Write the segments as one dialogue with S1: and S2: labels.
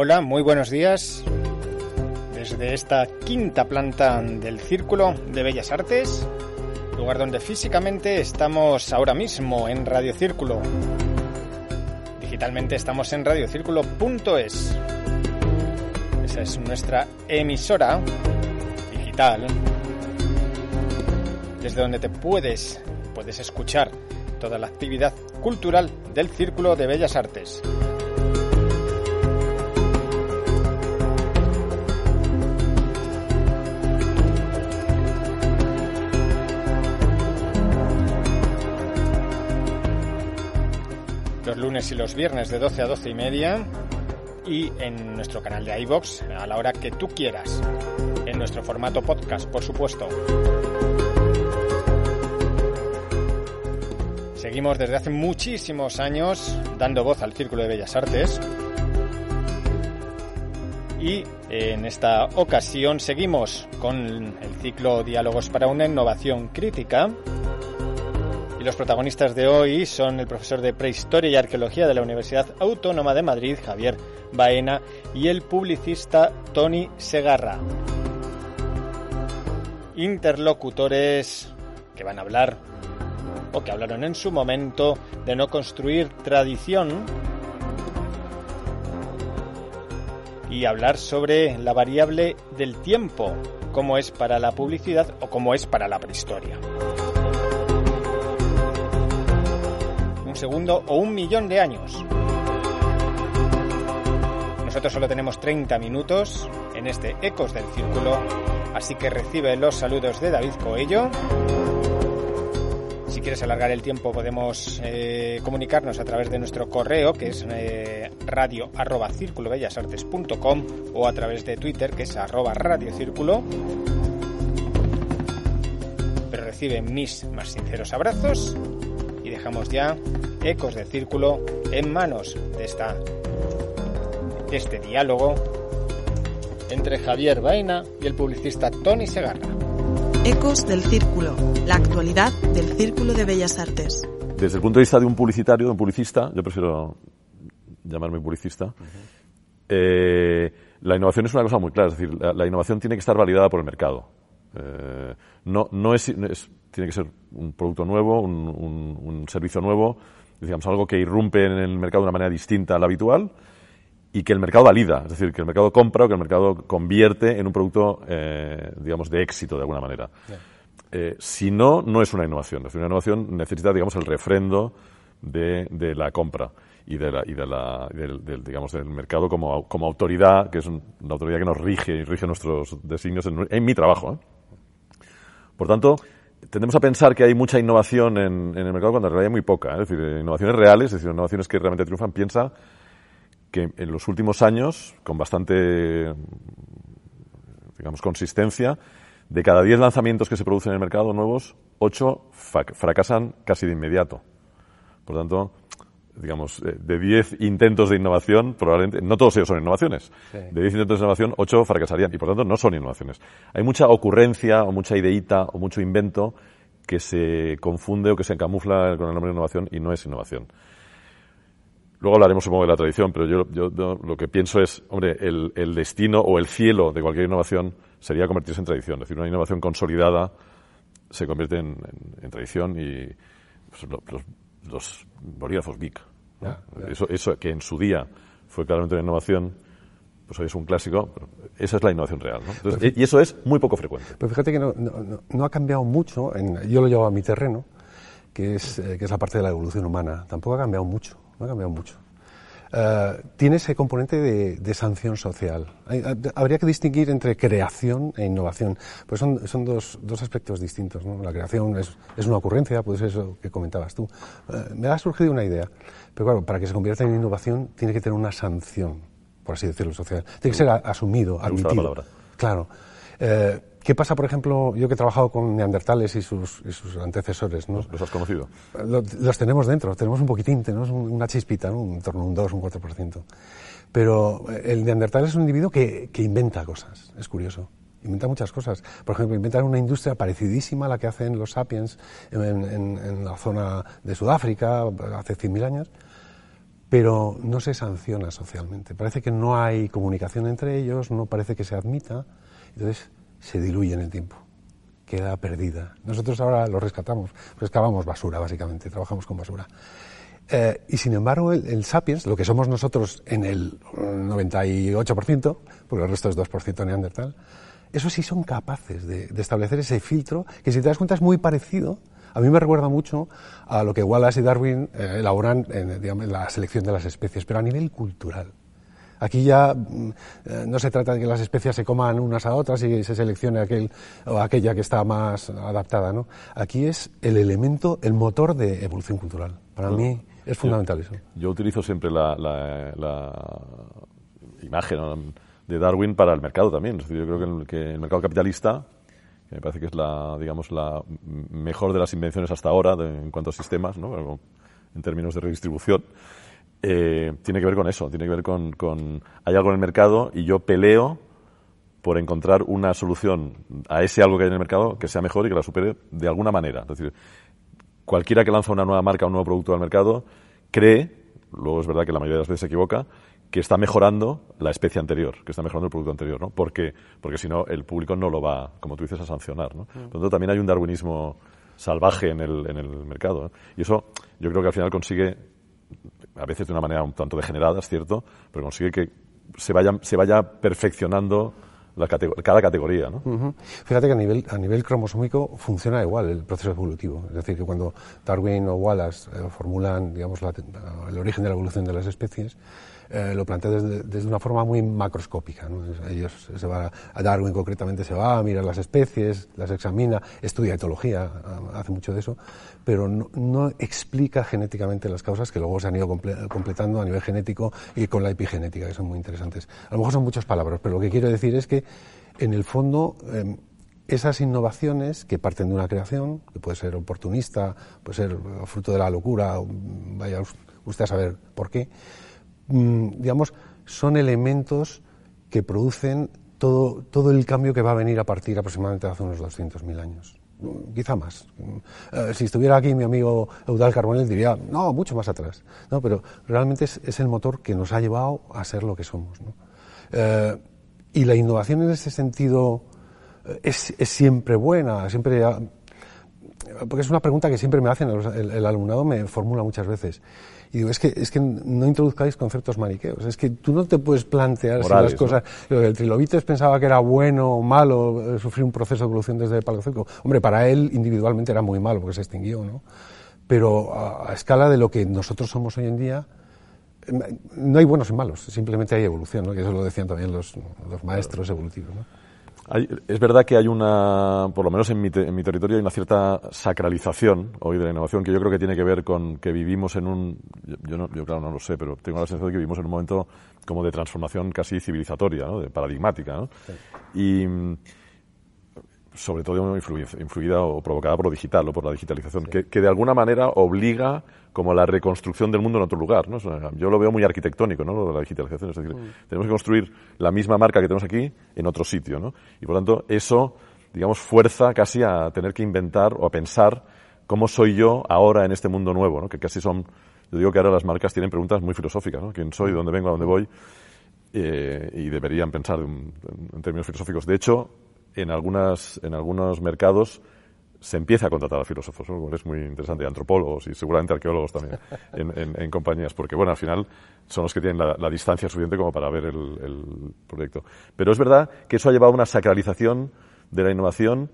S1: Hola, muy buenos días. Desde esta quinta planta del Círculo de Bellas Artes, lugar donde físicamente estamos ahora mismo en Radio Círculo. Digitalmente estamos en radiocírculo.es. Esa es nuestra emisora digital desde donde te puedes puedes escuchar toda la actividad cultural del Círculo de Bellas Artes. Y los viernes de 12 a 12 y media y en nuestro canal de iBox a la hora que tú quieras. En nuestro formato podcast, por supuesto. Seguimos desde hace muchísimos años dando voz al Círculo de Bellas Artes. Y en esta ocasión seguimos con el ciclo Diálogos para una innovación crítica. Los protagonistas de hoy son el profesor de Prehistoria y Arqueología de la Universidad Autónoma de Madrid, Javier Baena, y el publicista Tony Segarra. Interlocutores que van a hablar o que hablaron en su momento de no construir tradición y hablar sobre la variable del tiempo, como es para la publicidad o como es para la prehistoria. Segundo o un millón de años. Nosotros solo tenemos 30 minutos en este Ecos del Círculo, así que recibe los saludos de David Coello. Si quieres alargar el tiempo podemos eh, comunicarnos a través de nuestro correo que es eh, radio arroba círculobellasartes.com o a través de Twitter que es arroba radiocírculo. Pero recibe mis más sinceros abrazos y dejamos ya Ecos del Círculo en manos de, esta, de este diálogo entre Javier Baena y el publicista Tony Segarra.
S2: Ecos del Círculo, la actualidad del Círculo de Bellas Artes.
S3: Desde el punto de vista de un publicitario, de un publicista, yo prefiero llamarme publicista, eh, la innovación es una cosa muy clara, es decir, la, la innovación tiene que estar validada por el mercado. Eh, no, no es, es, tiene que ser un producto nuevo, un, un, un, servicio nuevo, digamos, algo que irrumpe en el mercado de una manera distinta a la habitual y que el mercado valida, es decir, que el mercado compra o que el mercado convierte en un producto, eh, digamos, de éxito de alguna manera. Eh, si no, no es una innovación. Es decir, una innovación necesita, digamos, el refrendo de, de la compra y, de la, y de la, del, del, digamos, del mercado como, como autoridad, que es una autoridad que nos rige y rige nuestros designios en, en mi trabajo. ¿eh? Por tanto, tendemos a pensar que hay mucha innovación en, el mercado cuando en realidad hay muy poca. ¿eh? Es decir, innovaciones reales, es decir, innovaciones que realmente triunfan, piensa que en los últimos años, con bastante, digamos, consistencia, de cada 10 lanzamientos que se producen en el mercado nuevos, 8 fracasan casi de inmediato. Por tanto, digamos, eh, de 10 intentos de innovación, probablemente, no todos ellos son innovaciones. Sí. De 10 intentos de innovación, 8 fracasarían y por tanto no son innovaciones. Hay mucha ocurrencia o mucha ideita o mucho invento que se confunde o que se camufla con el nombre de innovación y no es innovación. Luego hablaremos, supongo, de la tradición, pero yo, yo, yo lo que pienso es, hombre, el, el, destino o el cielo de cualquier innovación sería convertirse en tradición. Es decir, una innovación consolidada se convierte en, en, en tradición y pues, los, los, bolígrafos BIC. yeah. Eso, eso que en su día fue claramente una innovación, pues hoy es un clásico, pero esa es la innovación real. ¿no? Entonces, y eso es muy poco frecuente.
S4: Pero fíjate que no, no, no ha cambiado mucho, en, yo lo llevo a mi terreno, que es, eh, que es la parte de la evolución humana. Tampoco ha cambiado mucho no ha cambiado mucho. Uh, tiene ese componente de, de sanción social. Hay, habría que distinguir entre creación e innovación, pues son, son dos, dos, aspectos distintos. ¿no? La creación es, es, una ocurrencia, puede ser eso que comentabas tú. Uh, me ha surgido una idea, pero claro, para que se convierta en innovación tiene que tener una sanción, por así decirlo, social. Tiene que ser a, asumido, admitido. Claro. Uh, ¿Qué pasa, por ejemplo, yo que he trabajado con neandertales y sus, y sus antecesores? ¿no?
S3: ¿Los has conocido?
S4: Los, los, tenemos dentro, tenemos un poquitín, tenemos una chispita, ¿no? en torno a un 2, un 4%. Pero eh, el neandertal es un individuo que, que inventa cosas, es curioso. Inventa muchas cosas. Por ejemplo, inventan una industria parecidísima a la que hacen los sapiens en, en, en la zona de Sudáfrica hace 100.000 años. pero no se sanciona socialmente. Parece que no hay comunicación entre ellos, no parece que se admita, entonces se diluye en el tiempo, queda perdida. Nosotros ahora lo rescatamos, rescatamos basura, básicamente, trabajamos con basura. Eh, y sin embargo, el, Sapiens, lo que somos nosotros en el 98%, porque el resto es 2% neandertal, eso sí son capaces de, establecer ese filtro que, si te das cuenta, es muy parecido. A mí me recuerda mucho a lo que Wallace y Darwin eh, elaboran en, la selección de las especies, pero a nivel cultural. Aquí ya mm, eh, no se trata de que las especies se coman unas a otras y se seleccione aquel o aquella que está más adaptada, ¿no? Aquí es el elemento, el motor de evolución cultural. Para mí es fundamental eso.
S3: Yo utilizo siempre la, imagen de Darwin para el mercado también. yo creo que el, mercado capitalista, que me parece que es la, digamos, la mejor de las invenciones hasta ahora en cuanto a sistemas, ¿no? en términos de redistribución, eh, tiene que ver con eso, tiene que ver con, con, hay algo en el mercado y yo peleo por encontrar una solución a ese algo que hay en el mercado que sea mejor y que la supere de alguna manera. Es decir, cualquiera que lanza una nueva marca o un nuevo producto al mercado cree, luego es verdad que la mayoría de las veces se equivoca, que está mejorando la especie anterior, que está mejorando el producto anterior, ¿no? Porque, porque si no, el público no lo va, como tú dices, a sancionar, ¿no? Por lo tanto, también hay un darwinismo salvaje en el, en el mercado. Y eso yo creo que al final consigue, a veces de una manera un tanto degenerada, es cierto, pero consigue que se vaya, se vaya perfeccionando cada categoría. ¿no?
S4: Fíjate que a nivel, a nivel cromosómico funciona igual el proceso evolutivo. Es decir, que cuando Darwin o Wallace eh, formulan digamos, el origen de la evolución de las especies, eh, lo plantea desde, una forma muy macroscópica. Ellos se va, a Darwin concretamente se va a mirar las especies, las examina, estudia etología, hace mucho de eso, pero no, explica genéticamente las causas que luego se han ido completando a nivel genético y con la epigenética, que son muy interesantes. A lo mejor son muchas palabras, pero lo que quiero decir es que, en el fondo, em, esas innovaciones que parten de una creación, que puede ser oportunista, puede ser fruto de la locura, vaya usted a saber por qué, digamos, son elementos que producen todo, todo el cambio que va a venir a partir aproximadamente de hace unos 200.000 años. Mm, quizá más. Mm, eh, si estuviera aquí mi amigo Eudal Carbonell diría, no, mucho más atrás. No, pero realmente es, el motor que nos ha llevado a ser lo que somos. Eh, y la innovación en ese sentido eh, es, es siempre buena, siempre porque es una pregunta que siempre me hacen, el alumnado me formula muchas veces. Y digo, es que, es que no introduzcáis conceptos maniqueos. Es que tú no te puedes plantear si las cosas. El trilobites pensaba que era bueno o malo eh, sufrir un proceso de evolución desde el paleozoico. Hombre, para él individualmente era muy malo porque se extinguió, ¿no? Pero a, escala de lo que nosotros somos hoy en día, no hay buenos y malos, simplemente hay evolución, ¿no? Que eso lo decían también los, los maestros evolutivos, ¿no?
S3: Es verdad que hay una, por lo menos en mi, en mi, territorio, hay una cierta sacralización hoy de la innovación que yo creo que tiene que ver con que vivimos en un, yo, no, yo claro no lo sé, pero tengo la sensación de que vivimos en un momento como de transformación casi civilizatoria, ¿no? de paradigmática. ¿no? Y sobre todo influida, o provocada por lo digital o por la digitalización, que, que, de alguna manera obliga como la reconstrucción del mundo en otro lugar. ¿no? yo lo veo muy arquitectónico, ¿no? lo de la digitalización. Es decir, mm. tenemos que construir la misma marca que tenemos aquí en otro sitio. ¿no? Y por lo tanto, eso, digamos, fuerza casi a tener que inventar o a pensar cómo soy yo ahora en este mundo nuevo, ¿no? que casi son, yo digo que ahora las marcas tienen preguntas muy filosóficas, ¿no? ¿Quién soy? ¿Dónde vengo? ¿A dónde voy? Eh, y deberían pensar en, en términos filosóficos. De hecho, en, algunas, en algunos mercados se empieza a contratar a filósofos, es muy interesante, antropólogos y seguramente arqueólogos también en, compañías, porque bueno, al final son los que tienen la, distancia suficiente como para ver el, proyecto. Pero es verdad que eso ha llevado a una sacralización de la innovación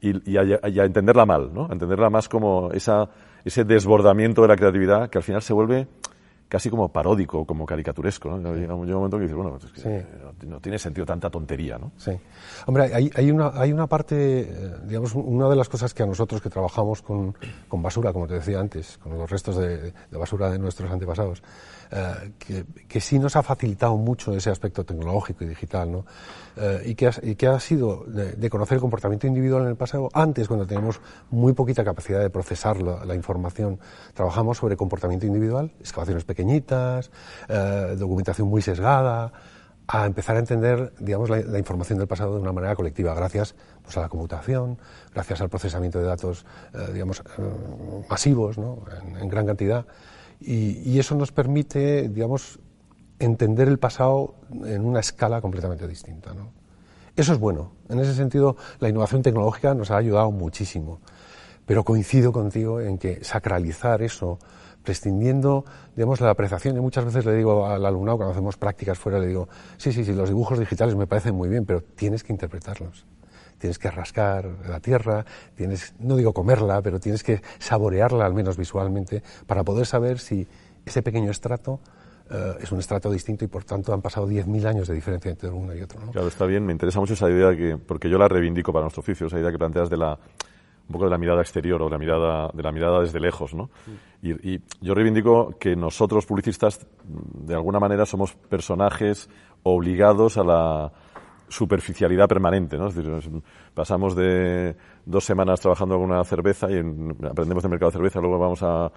S3: y, a, entenderla mal, ¿no? A entenderla más como esa, ese desbordamiento de la creatividad que al final se vuelve casi como paródico, como caricaturesco. ¿no? Llega, un momento que dices, bueno, es que no, tiene sentido tanta tontería, ¿no?
S4: Sí. Hombre, hay, hay, una, hay una parte, eh, digamos, una de las cosas que a nosotros que trabajamos con, con basura, como te decía antes, con los restos de, de basura de nuestros antepasados, eh, que, que, sí nos ha facilitado mucho ese aspecto tecnológico y digital, ¿no? Eh, y, que ha, y, que ha, sido de, conocer el comportamiento individual en el pasado. Antes, cuando teníamos muy poquita capacidad de procesar la, la información, trabajamos sobre comportamiento individual, excavaciones pequeñitas, eh, documentación muy sesgada, a empezar a entender, digamos, la, información del pasado de una manera colectiva, gracias pues, a la computación, gracias al procesamiento de datos, eh, digamos, eh, masivos, ¿no? en, gran cantidad y, eso nos permite, digamos, entender el pasado en una escala completamente distinta. ¿no? Eso es bueno. En ese sentido, la innovación tecnológica nos ha ayudado muchísimo. Pero coincido contigo en que sacralizar eso, prescindiendo, digamos, la apreciación, y muchas veces le digo al alumnado cuando hacemos prácticas fuera, le digo, sí, sí, sí, los dibujos digitales me parecen muy bien, pero tienes que interpretarlos. Tienes que rascar la tierra, tienes, no digo comerla, pero tienes que saborearla al menos visualmente para poder saber si ese pequeño estrato eh, es un estrato distinto y por tanto han pasado 10.000 años de diferencia entre uno y otro. ¿no?
S3: Claro, está bien, me interesa mucho esa idea que, porque yo la reivindico para nuestro oficio, esa idea que planteas de la un poco de la mirada exterior o de la mirada, de la mirada desde lejos, ¿no? Y, y, yo reivindico que nosotros, publicistas, de alguna manera somos personajes obligados a la superficialidad permanente, ¿no? Es decir, pasamos de dos semanas trabajando con una cerveza y aprendemos del mercado de cerveza, luego vamos a,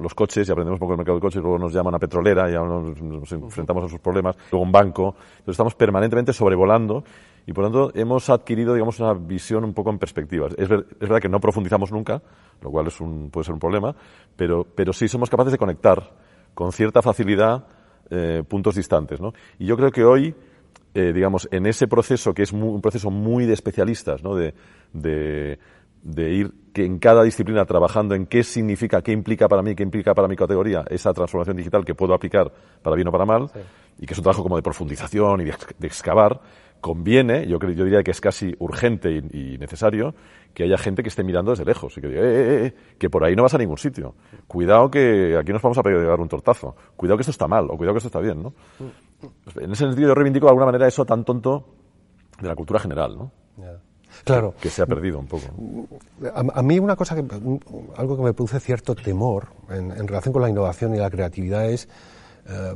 S3: los coches y aprendemos un poco del mercado de coches, luego nos llama una petrolera y nos, nos enfrentamos a sus problemas, luego un banco. Entonces estamos permanentemente sobrevolando y por lo tanto hemos adquirido, digamos, una visión un poco en perspectivas. Es, verdad que no profundizamos nunca, lo cual es un, puede ser un problema, pero, pero sí somos capaces de conectar con cierta facilidad eh, puntos distantes. ¿no? Y yo creo que hoy, eh, digamos, en ese proceso, que es un proceso muy de especialistas, ¿no? de, de, de ir que en cada disciplina trabajando en qué significa, qué implica para mí, qué implica para mi categoría esa transformación digital que puedo aplicar para bien o para mal, y que es un trabajo como de profundización y de, de excavar, conviene, yo, creo, yo diría que es casi urgente y, necesario, que haya gente que esté mirando desde lejos y que diga, eh, eh, eh, que por ahí no vas a ningún sitio. Cuidado que aquí nos vamos a pegar un tortazo. Cuidado que esto está mal o cuidado que esto está bien, ¿no? En ese sentido yo reivindico de alguna manera eso tan tonto de la cultura general, ¿no?
S4: Claro.
S3: Que, se ha perdido un poco.
S4: A, mí una cosa que, algo que me produce cierto temor en, relación con la innovación y la creatividad es,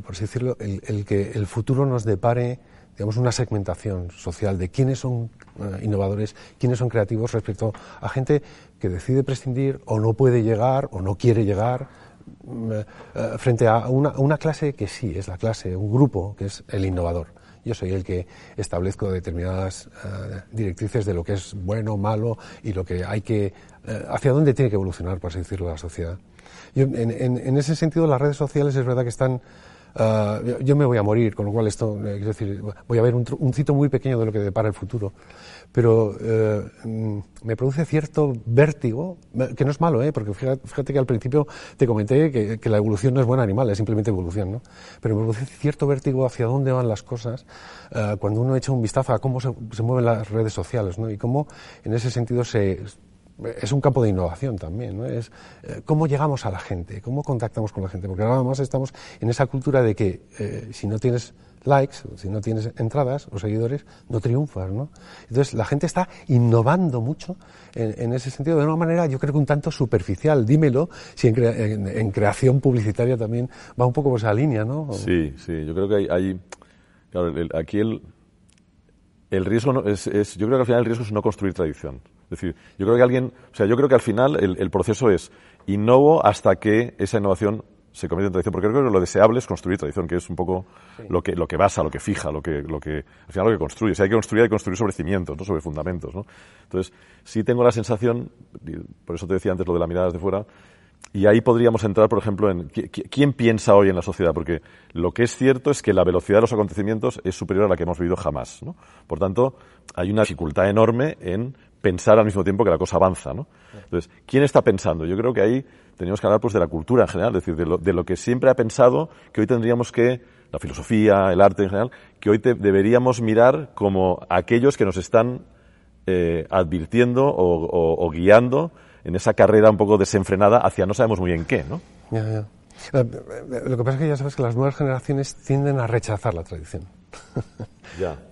S4: por así decirlo, el, el que el futuro nos depare digamos, una segmentación social de quiénes son eh, innovadores, quiénes son creativos respecto a gente que decide prescindir o no puede llegar o no quiere llegar mm, eh, frente a una, clase que sí es la clase, un grupo que es el innovador. Yo soy el que establezco determinadas eh, directrices de lo que es bueno, malo y lo que hay que, hacia dónde tiene que evolucionar, por así decirlo, la sociedad. en, en ese sentido, las redes sociales es verdad que están Ah, yo me voy a morir, con lo cual esto, eh, es decir, voy a ver un, cito muy pequeño de lo que depara el futuro. Pero eh, mm, me produce cierto vértigo, que no es malo, ¿eh? porque fíjate, que al principio te comenté que, la evolución no es buena animal, es simplemente evolución, ¿no? Pero me produce cierto vértigo hacia dónde van las cosas ah, cuando uno echa un vistazo a cómo se, se mueven las redes sociales, ¿no? Y cómo en ese sentido se es un campo de innovación también, ¿no? Es eh, cómo llegamos a la gente, cómo contactamos con la gente, porque ahora más estamos en esa cultura de que eh, si no tienes likes, si no tienes entradas o seguidores, no triunfas, ¿no? Entonces la gente está innovando mucho en, ese sentido de una manera, yo creo que un tanto superficial. Dímelo si en, creación publicitaria también va un poco por esa línea, ¿no?
S3: Sí, sí, yo creo que hay, claro, aquí el, el riesgo no, es, es, yo creo que al final el riesgo es no construir tradición. Es decir, yo creo que alguien, o sea, yo creo que al final el, proceso es innovo hasta que esa innovación se convierte en tradición, porque creo que lo deseable es construir tradición, que es un poco lo que lo que basa, lo que fija, lo que lo que al final lo que construye. Si hay que construir, hay que construir sobre cimientos, no sobre fundamentos, ¿no? Entonces, sí tengo la sensación, por eso te decía antes lo de la mirada desde fuera, y ahí podríamos entrar, por ejemplo, en quién piensa hoy en la sociedad, porque lo que es cierto es que la velocidad de los acontecimientos es superior a la que hemos vivido jamás. ¿no? Por tanto, hay una dificultad enorme en pensar al mismo tiempo que la cosa avanza, ¿no? Entonces, ¿quién está pensando? Yo creo que ahí tenemos que hablar pues de la cultura en general, es decir, de lo, de lo que siempre ha pensado que hoy tendríamos que, la filosofía, el arte en general, que hoy deberíamos mirar como aquellos que nos están eh, advirtiendo o, guiando en esa carrera un poco desenfrenada hacia no sabemos muy bien qué, ¿no?
S4: Ya, ya. Eh, eh, lo que pasa es que ya sabes que las nuevas generaciones tienden a rechazar la tradición.
S3: ya.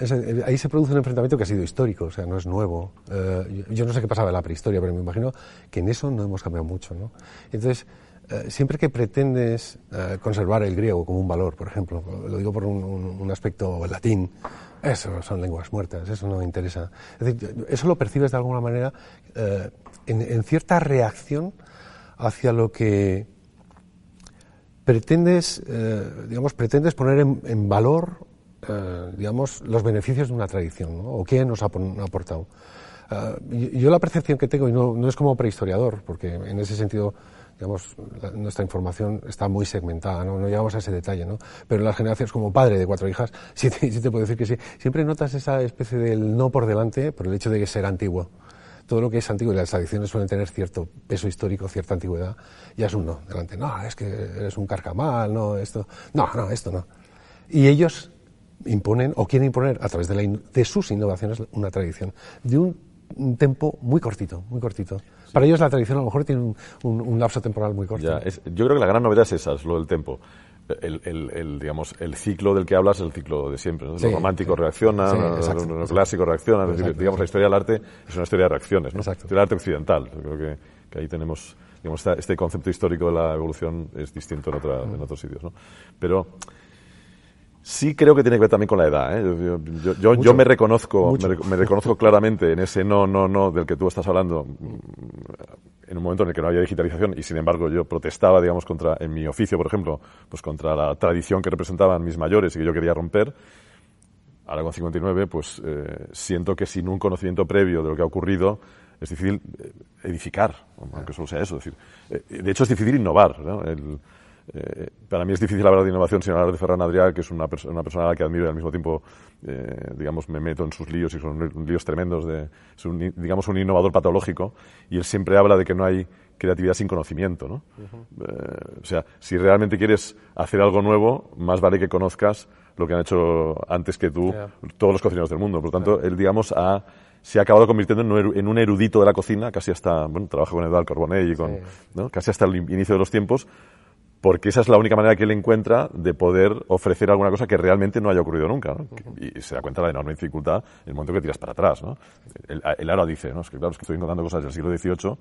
S4: Eh, ahí se produce un enfrentamiento que ha sido histórico, o sea, no es nuevo. Eh, yo no sé qué pasaba en la prehistoria, pero me imagino que en eso no hemos cambiado mucho, ¿no? Entonces, eh, siempre que pretendes conservar el griego como un valor, por ejemplo, lo digo por un, aspecto latín, eso son lenguas muertas, eso no me interesa. Eso lo percibes de alguna manera en, cierta reacción hacia lo que pretendes, digamos, pretendes poner en valor eh, digamos, los beneficios de una tradición, ¿no? o qué nos ha, aportado. Eh, yo la percepción que tengo, y no, no, es como prehistoriador, porque en ese sentido digamos, nuestra información está muy segmentada, ¿no? no llegamos a ese detalle, ¿no? Pero las generaciones, como padre de cuatro hijas, sí te, sí te puedo decir que sí. Siempre notas esa especie del no por delante por el hecho de que ser antiguo. Todo lo que es antiguo y las tradiciones suelen tener cierto peso histórico, cierta antigüedad, ya es un no delante. No, es que eres un carcamal, no, esto, no, no, esto no. Y ellos imponen o quieren imponer a través de, la de sus innovaciones una tradición de un, tempo muy cortito, muy cortito. Para ellos la tradición a lo mejor tiene un, un, un lapso temporal muy corto.
S3: Ya, es, yo creo que la gran novedad es esa, es lo del tempo. El, el, el, digamos, el ciclo del que hablas es el ciclo de siempre. ¿no?
S4: Sí,
S3: lo romántico
S4: sí.
S3: reacciona,
S4: Sí, exacto,
S3: lo,
S4: exacto.
S3: clásico reacciona. es decir,
S4: Exacto,
S3: digamos, la historia del arte es una historia de reacciones. ¿no?
S4: Exacto.
S3: Del arte occidental. Yo creo que, que ahí tenemos, digamos, este concepto histórico de la evolución es distinto en, otra, en otros sitios. ¿no? Pero sí creo que tiene que ver también con la edad. ¿eh? Yo, yo- yo- yo- yo me reconozco, me, me reconozco claramente en ese no, no, no del que tú estás hablando en un momento en el que no había digitalización y sin embargo yo protestaba, digamos, contra, en mi oficio, por ejemplo, pues contra la tradición que representaban mis mayores y que yo quería romper, ahora con 59, pues eh, siento que sin un conocimiento previo de lo que ha ocurrido es difícil eh, edificar, aunque solo sea eso. Es decir, eh, de hecho es difícil innovar. ¿no? El, eh, para mí es difícil hablar de innovación sin hablar de Ferran Adrià, que es una, perso- una persona a la que admiro y al mismo tiempo, eh, digamos, me meto en sus líos y son líos tremendos. De, es un, digamos, un innovador patológico y él siempre habla de que no hay creatividad sin conocimiento. ¿no? Eh, o sea, si realmente quieres hacer algo nuevo, más vale que conozcas lo que han hecho antes que tú
S4: Ya.
S3: todos los cocineros del mundo. Por lo tanto, él, digamos, ha, se ha acabado convirtiendo en un, erudito de la cocina, casi hasta, bueno, trabaja con Eduardo Carbonell y con,
S4: Sí.
S3: ¿no? casi hasta el in- inicio de los tiempos, porque esa es la única manera que él encuentra de poder ofrecer alguna cosa que realmente no haya ocurrido nunca. ¿no? Y se da cuenta de la enorme dificultad en el momento que tiras para atrás. ¿no? El, el ahora dice, ¿no? es que claro, es que estoy encontrando cosas del siglo XVIII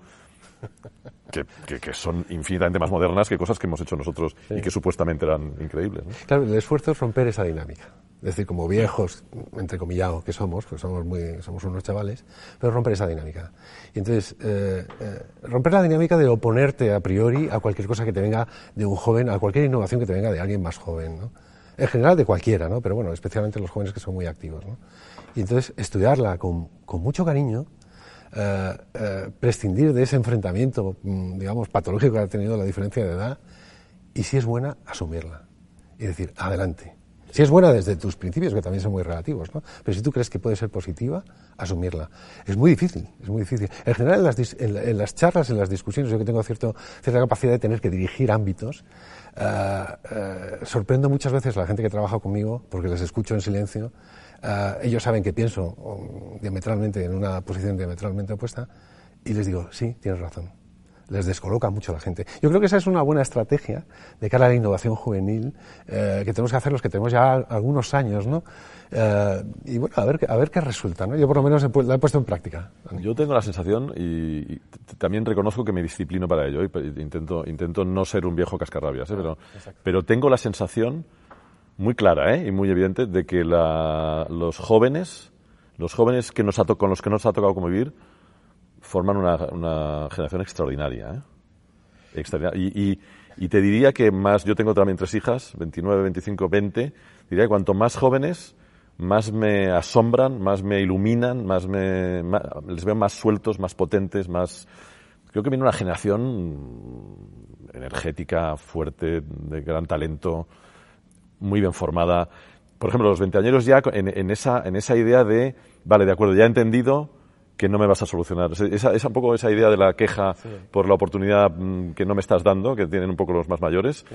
S3: que, que- que son infinitamente más modernas que cosas que hemos hecho nosotros y que supuestamente eran increíbles. ¿no?
S4: Claro, el esfuerzo es romper esa dinámica. Es decir, como viejos, entrecomillado que somos, pues somos muy, somos unos chavales, pero romper esa dinámica. Y entonces, eh, eh, romper la dinámica de oponerte a priori a cualquier cosa que te venga de un joven, a cualquier innovación que te venga de alguien más joven, ¿no? En general de cualquiera, ¿no? Pero bueno, especialmente los jóvenes que son muy activos, ¿no? Y entonces, estudiarla con, con mucho cariño, eh, eh, prescindir de ese enfrentamiento, mm, digamos, patológico que ha tenido la diferencia de edad, y si es buena, asumirla. Y decir, adelante. Si es buena desde tus principios, que también son muy relativos, ¿no? Pero si tú crees que puede ser positiva, asumirla. Es muy difícil, es muy difícil. En general, en las, charlas, en las discusiones, yo que tengo cierta capacidad de tener que dirigir ámbitos, eh, sorprendo muchas veces a la gente que trabaja conmigo, porque les escucho en silencio. Eh, ellos saben que pienso um, diametralmente en una posición diametralmente opuesta, y les digo, sí, tienes razón les descoloca mucho a la gente. Yo creo que esa es una buena estrategia de cara a la innovación juvenil eh, que tenemos que hacer los que tenemos ya algunos años, ¿no? Eh, y bueno, a ver, a ver qué resulta, ¿no? Yo por lo menos la he puesto en práctica.
S3: Yo tengo la sensación y, y también reconozco que me disciplino para ello y intento, intento no ser un viejo cascarrabias, ¿eh? pero, pero tengo la sensación muy clara ¿eh? y muy evidente de que la- los jóvenes, los jóvenes que nos ha con los que nos ha tocado convivir, forman una, una generación extraordinaria. ¿eh? Extraordinaria. Y, y- y te diría que más, yo tengo también tres hijas, 29, 25, 20, diría que cuanto más jóvenes, más me asombran, más me iluminan, más me, ma- les veo más sueltos, más potentes, más... Creo que viene una generación energética, fuerte, de gran talento, muy bien formada. Por ejemplo, los veinteañeros ya en, en esa, en esa idea de, vale, de acuerdo, ya he entendido que no me vas a solucionar. Esa, esa, un poco esa idea de la queja por la oportunidad mm, que no me estás dando, que tienen un poco los más mayores.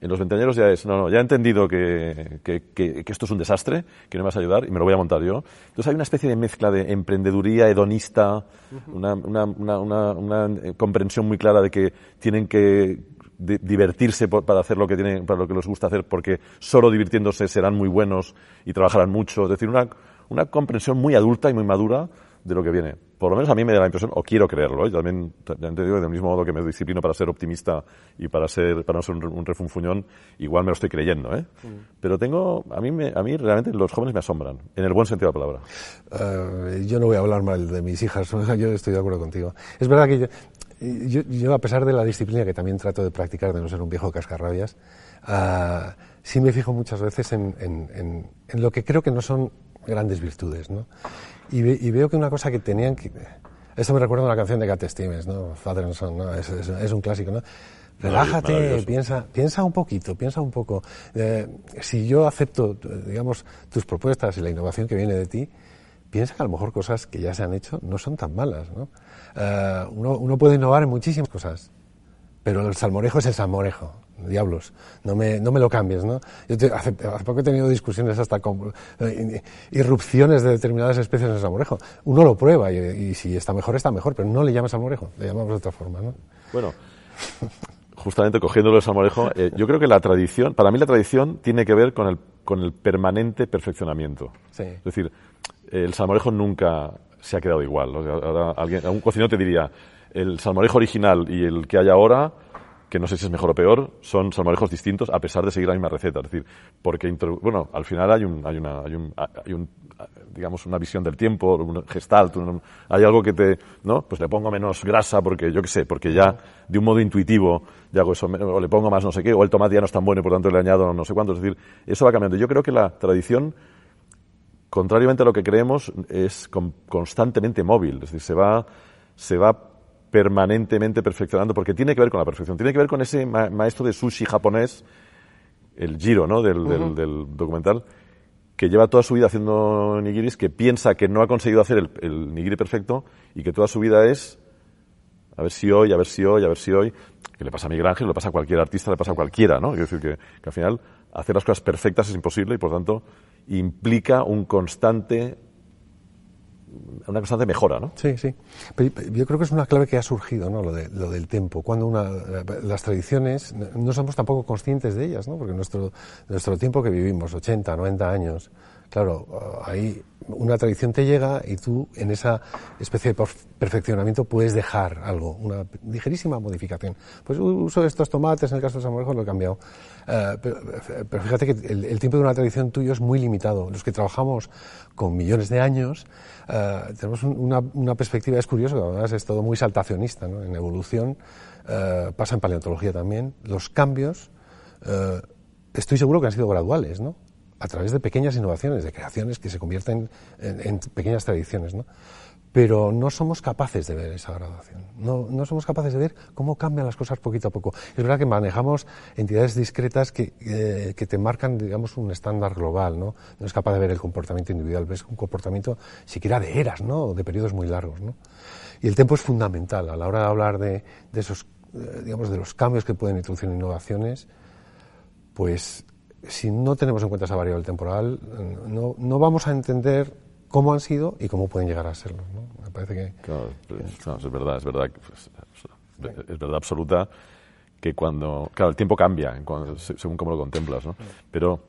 S3: En los veinteañeros ya es, no, no, ya he entendido que, que, que- que esto es un desastre, que no me vas a ayudar y me lo voy a montar yo. Entonces hay una especie de mezcla de emprendeduría hedonista, una, una, una, una, una, eh, comprensión muy clara de que tienen que di- divertirse por- para hacer lo que tienen, para lo que les gusta hacer, porque solo divirtiéndose serán muy buenos y trabajarán mucho. Es decir, una, una comprensión muy adulta y muy madura de lo que viene. Por lo menos a mí me da la impresión, o quiero creerlo, ¿eh? yo también, también te digo, del mismo modo que me disciplino para ser optimista y para ser, para no ser un, un refunfuñón, igual me lo estoy creyendo, ¿eh? Pero tengo, a mí, me, a mí realmente los jóvenes me asombran, en el buen sentido de la palabra.
S4: Eh, yo no voy a hablar mal de mis hijas, yo estoy de acuerdo contigo. Es verdad que yo, yo, yo, a pesar de la disciplina que también trato de practicar, de no ser un viejo cascarrabias, ah, sí me fijo muchas veces en, en- en- en lo que creo que no son grandes virtudes, ¿no? Y, ve- y veo que una cosa que tenían que... Esto me recuerda a una canción de Cat Stevens, ¿no? Father and Son, ¿no? Es, es- es un clásico, ¿no? Relájate, piensa, piensa un poquito, piensa un poco. Eh, si yo acepto, eh, digamos, tus propuestas y la innovación que viene de ti, piensa que a lo mejor cosas que ya se han hecho no son tan malas, ¿no? Eh, uno, uno puede innovar en muchísimas cosas, pero el salmorejo es el salmorejo, diablos, no me, no me lo cambies, ¿no? Yo te- hace, hace poco he tenido discusiones hasta con eh, irrupciones de determinadas especies en el salmorejo. Uno lo prueba y, y si está mejor, está mejor, pero no le llamas salmorejo, le llamamos de otra forma, ¿no?
S3: Bueno, justamente cogiéndolo de salmorejo, eh, yo creo que la tradición, para mí la tradición tiene que ver con el, con el permanente perfeccionamiento.
S4: Sí.
S3: Es decir, el salmorejo nunca se ha quedado igual. Ahora alguien, un cocinero te diría, el salmorejo original y el que hay ahora, que no sé si es mejor o peor, son salmorejos distintos a pesar de seguir la misma receta. Es decir, porque, bueno, al final hay un, hay una, hay un, hay un, digamos, una visión del tiempo, un gestalt, hay algo que te, ¿no? Pues le pongo menos grasa porque, yo qué sé, porque ya de un modo intuitivo ya hago eso, o le pongo más no sé qué, o el tomate ya no es tan bueno y por tanto le añado no sé cuánto. Es decir, eso va cambiando. Yo creo que la tradición contrariamente a lo que creemos, es con- constantemente móvil. Es decir, se va, se va permanentemente perfeccionando porque tiene que ver con la perfección. Tiene que ver con ese ma- maestro de sushi japonés, el Giro, ¿no? Del, del- del documental, que lleva toda su vida haciendo nigiris, que piensa que no ha conseguido hacer el, el nigiri perfecto y que toda su vida es a ver si hoy, a ver si hoy, a ver si hoy, que le pasa a Miguel Ángel, le pasa a cualquier artista, le pasa a cualquiera, ¿no? Quiero decir que, que al final hacer las cosas perfectas es imposible y por tanto implica un constante, una constante mejora, ¿no?
S4: Sí, sí. Pero yo creo que es una clave que ha surgido, ¿no? Lo, de, lo del tiempo. Cuando una, las tradiciones, no somos tampoco conscientes de ellas, ¿no? Porque nuestro, nuestro tiempo que vivimos, 80, 90 años, claro, ah, ahí una tradición te llega y tú en esa especie de perf- perfeccionamiento puedes dejar algo, una ligerísima modificación. Pues uso estos tomates, en el caso de Salmorejo lo he cambiado. Eh, pero, fíjate que el, tiempo de una tradición tuyo es muy limitado. Los que trabajamos con millones de años, eh, tenemos un- una, perspectiva, es curioso, además es todo muy saltacionista, ¿no? En evolución, eh, pasa en paleontología también, los cambios, estoy seguro que han sido graduales, ¿no? A través de pequeñas innovaciones, de creaciones que se convierten en, en pequeñas tradiciones, ¿no? Pero no somos capaces de ver esa graduación. No, no somos capaces de ver cómo cambian las cosas poquito a poco. Es verdad que manejamos entidades discretas que, eh, que te marcan, digamos, un estándar global, ¿no? No es capaz de ver el comportamiento individual, ves un comportamiento siquiera de eras, ¿no? De periodos muy largos, ¿no? Y el tiempo es fundamental a la hora de hablar de, de esos, eh, digamos, de los cambios que pueden introducir innovaciones, pues si no tenemos en cuenta esa variable temporal, no, no vamos a entender cómo han sido y cómo pueden llegar a serlo. ¿no? Me parece que
S3: es verdad, es verdad, pues, es, verdad absoluta que cuando, claro, el tiempo cambia cuando- se- según cómo lo contemplas, ¿no? Pero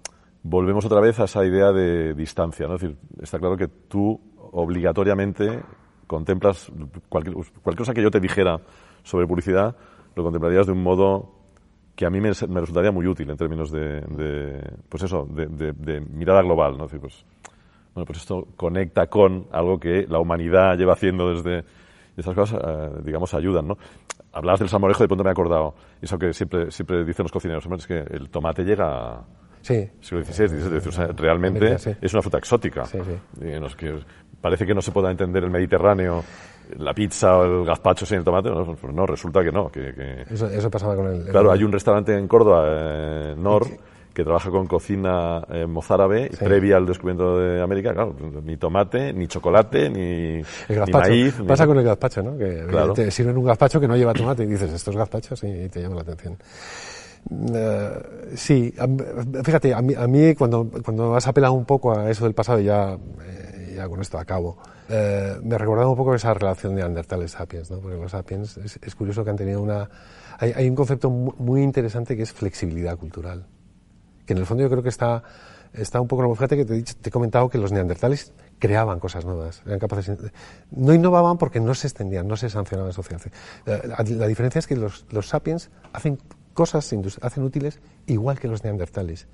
S3: volvemos otra vez a esa idea de distancia, ¿no? Es decir, está claro que tú obligatoriamente contemplas cualquier, cualquier cosa que yo te dijera sobre publicidad, lo contemplarías de un modo que a mí me, me resultaría muy útil en términos de, de, pues eso, de, de- de mirada global, ¿no? Es decir, pues, bueno, pues esto conecta con algo que la humanidad lleva haciendo desde y estas cosas, eh, digamos, ayudan, ¿no? Hablabas del salmorejo y de pronto me he acordado, eso que siempre, siempre dicen los cocineros, hombre, es que el tomate llega a
S4: sí,
S3: siglo XVI, XVII, o sea, realmente
S4: sí.
S3: es una fruta exótica.
S4: Sí, sí.
S3: Y nos- que parece que no se pueda entender el Mediterráneo, la pizza o el gazpacho sin el tomate, no, pues no, resulta que no, que- que,
S4: eso, eso pasaba con el...
S3: Claro, hay un restaurante en Córdoba, eh, Nor, que trabaja con cocina eh, mozárabe
S4: Sí.
S3: previa al descubrimiento de América. Claro, ni tomate, ni chocolate, ni,
S4: El
S3: ni
S4: gazpacho.
S3: maíz. ni-
S4: Pasa con el gazpacho, ¿no? Que
S3: Claro.
S4: te sirven un gazpacho que no lleva tomate y dices, ¿esto es gazpacho? Sí, y te llama la atención. Eh, sí, a fíjate, a mí, a mí cuando, cuando has apelado un poco a eso del pasado, ya, eh, ya con esto acabo, eh, me recordaba un poco esa relación de Neandertales-Sapiens, ¿no? Porque los Sapiens, es, curioso que han tenido una... Hay, un concepto mu- muy interesante que es flexibilidad cultural que en el fondo yo creo que está, está un poco... Fíjate que te he, dicho- te comentado que los neandertales creaban cosas nuevas, eran capaces... No innovaban porque no se extendían, no se sancionaban socialmente. La, la- la diferencia es que los, los sapiens hacen cosas, hacen útiles igual que los neandertales.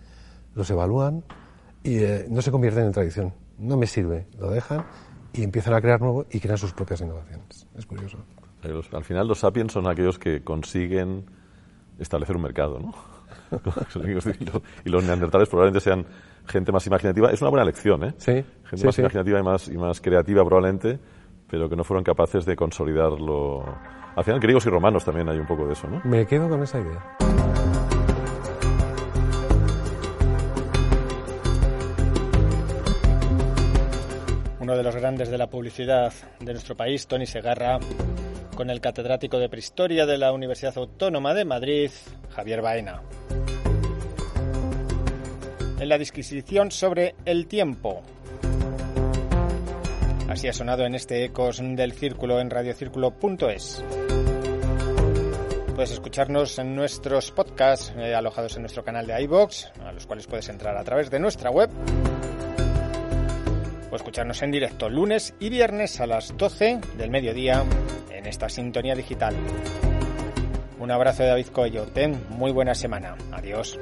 S4: Los evalúan y eh, no se convierten en tradición. No me sirve, lo dejan y empiezan a crear nuevo y crean sus propias innovaciones. Es curioso.
S3: Al final los sapiens son aquellos que consiguen establecer un mercado, ¿no? y, los, y los neandertales probablemente sean gente más imaginativa. Es una buena lección, ¿eh?
S4: Sí,
S3: Gente
S4: sí,
S3: más
S4: sí.
S3: imaginativa y más, y más creativa probablemente, pero que no fueron capaces de consolidarlo. Al final, griegos y romanos también hay un poco de eso, ¿no?
S4: Me quedo con esa idea.
S1: Uno de los grandes de la publicidad de nuestro país, Tony Segarra, con el catedrático de Prehistoria de la Universidad Autónoma de Madrid, Javier Baena. En la disquisición sobre el tiempo. Así ha sonado en este Ecos del Círculo en radiocírculo.es. Puedes escucharnos en nuestros podcasts eh, alojados en nuestro canal de iBox, a los cuales puedes entrar a través de nuestra web o escucharnos en directo lunes y viernes a las 12 del mediodía en esta sintonía digital. Un abrazo de David Coello. Ten muy buena semana. Adiós.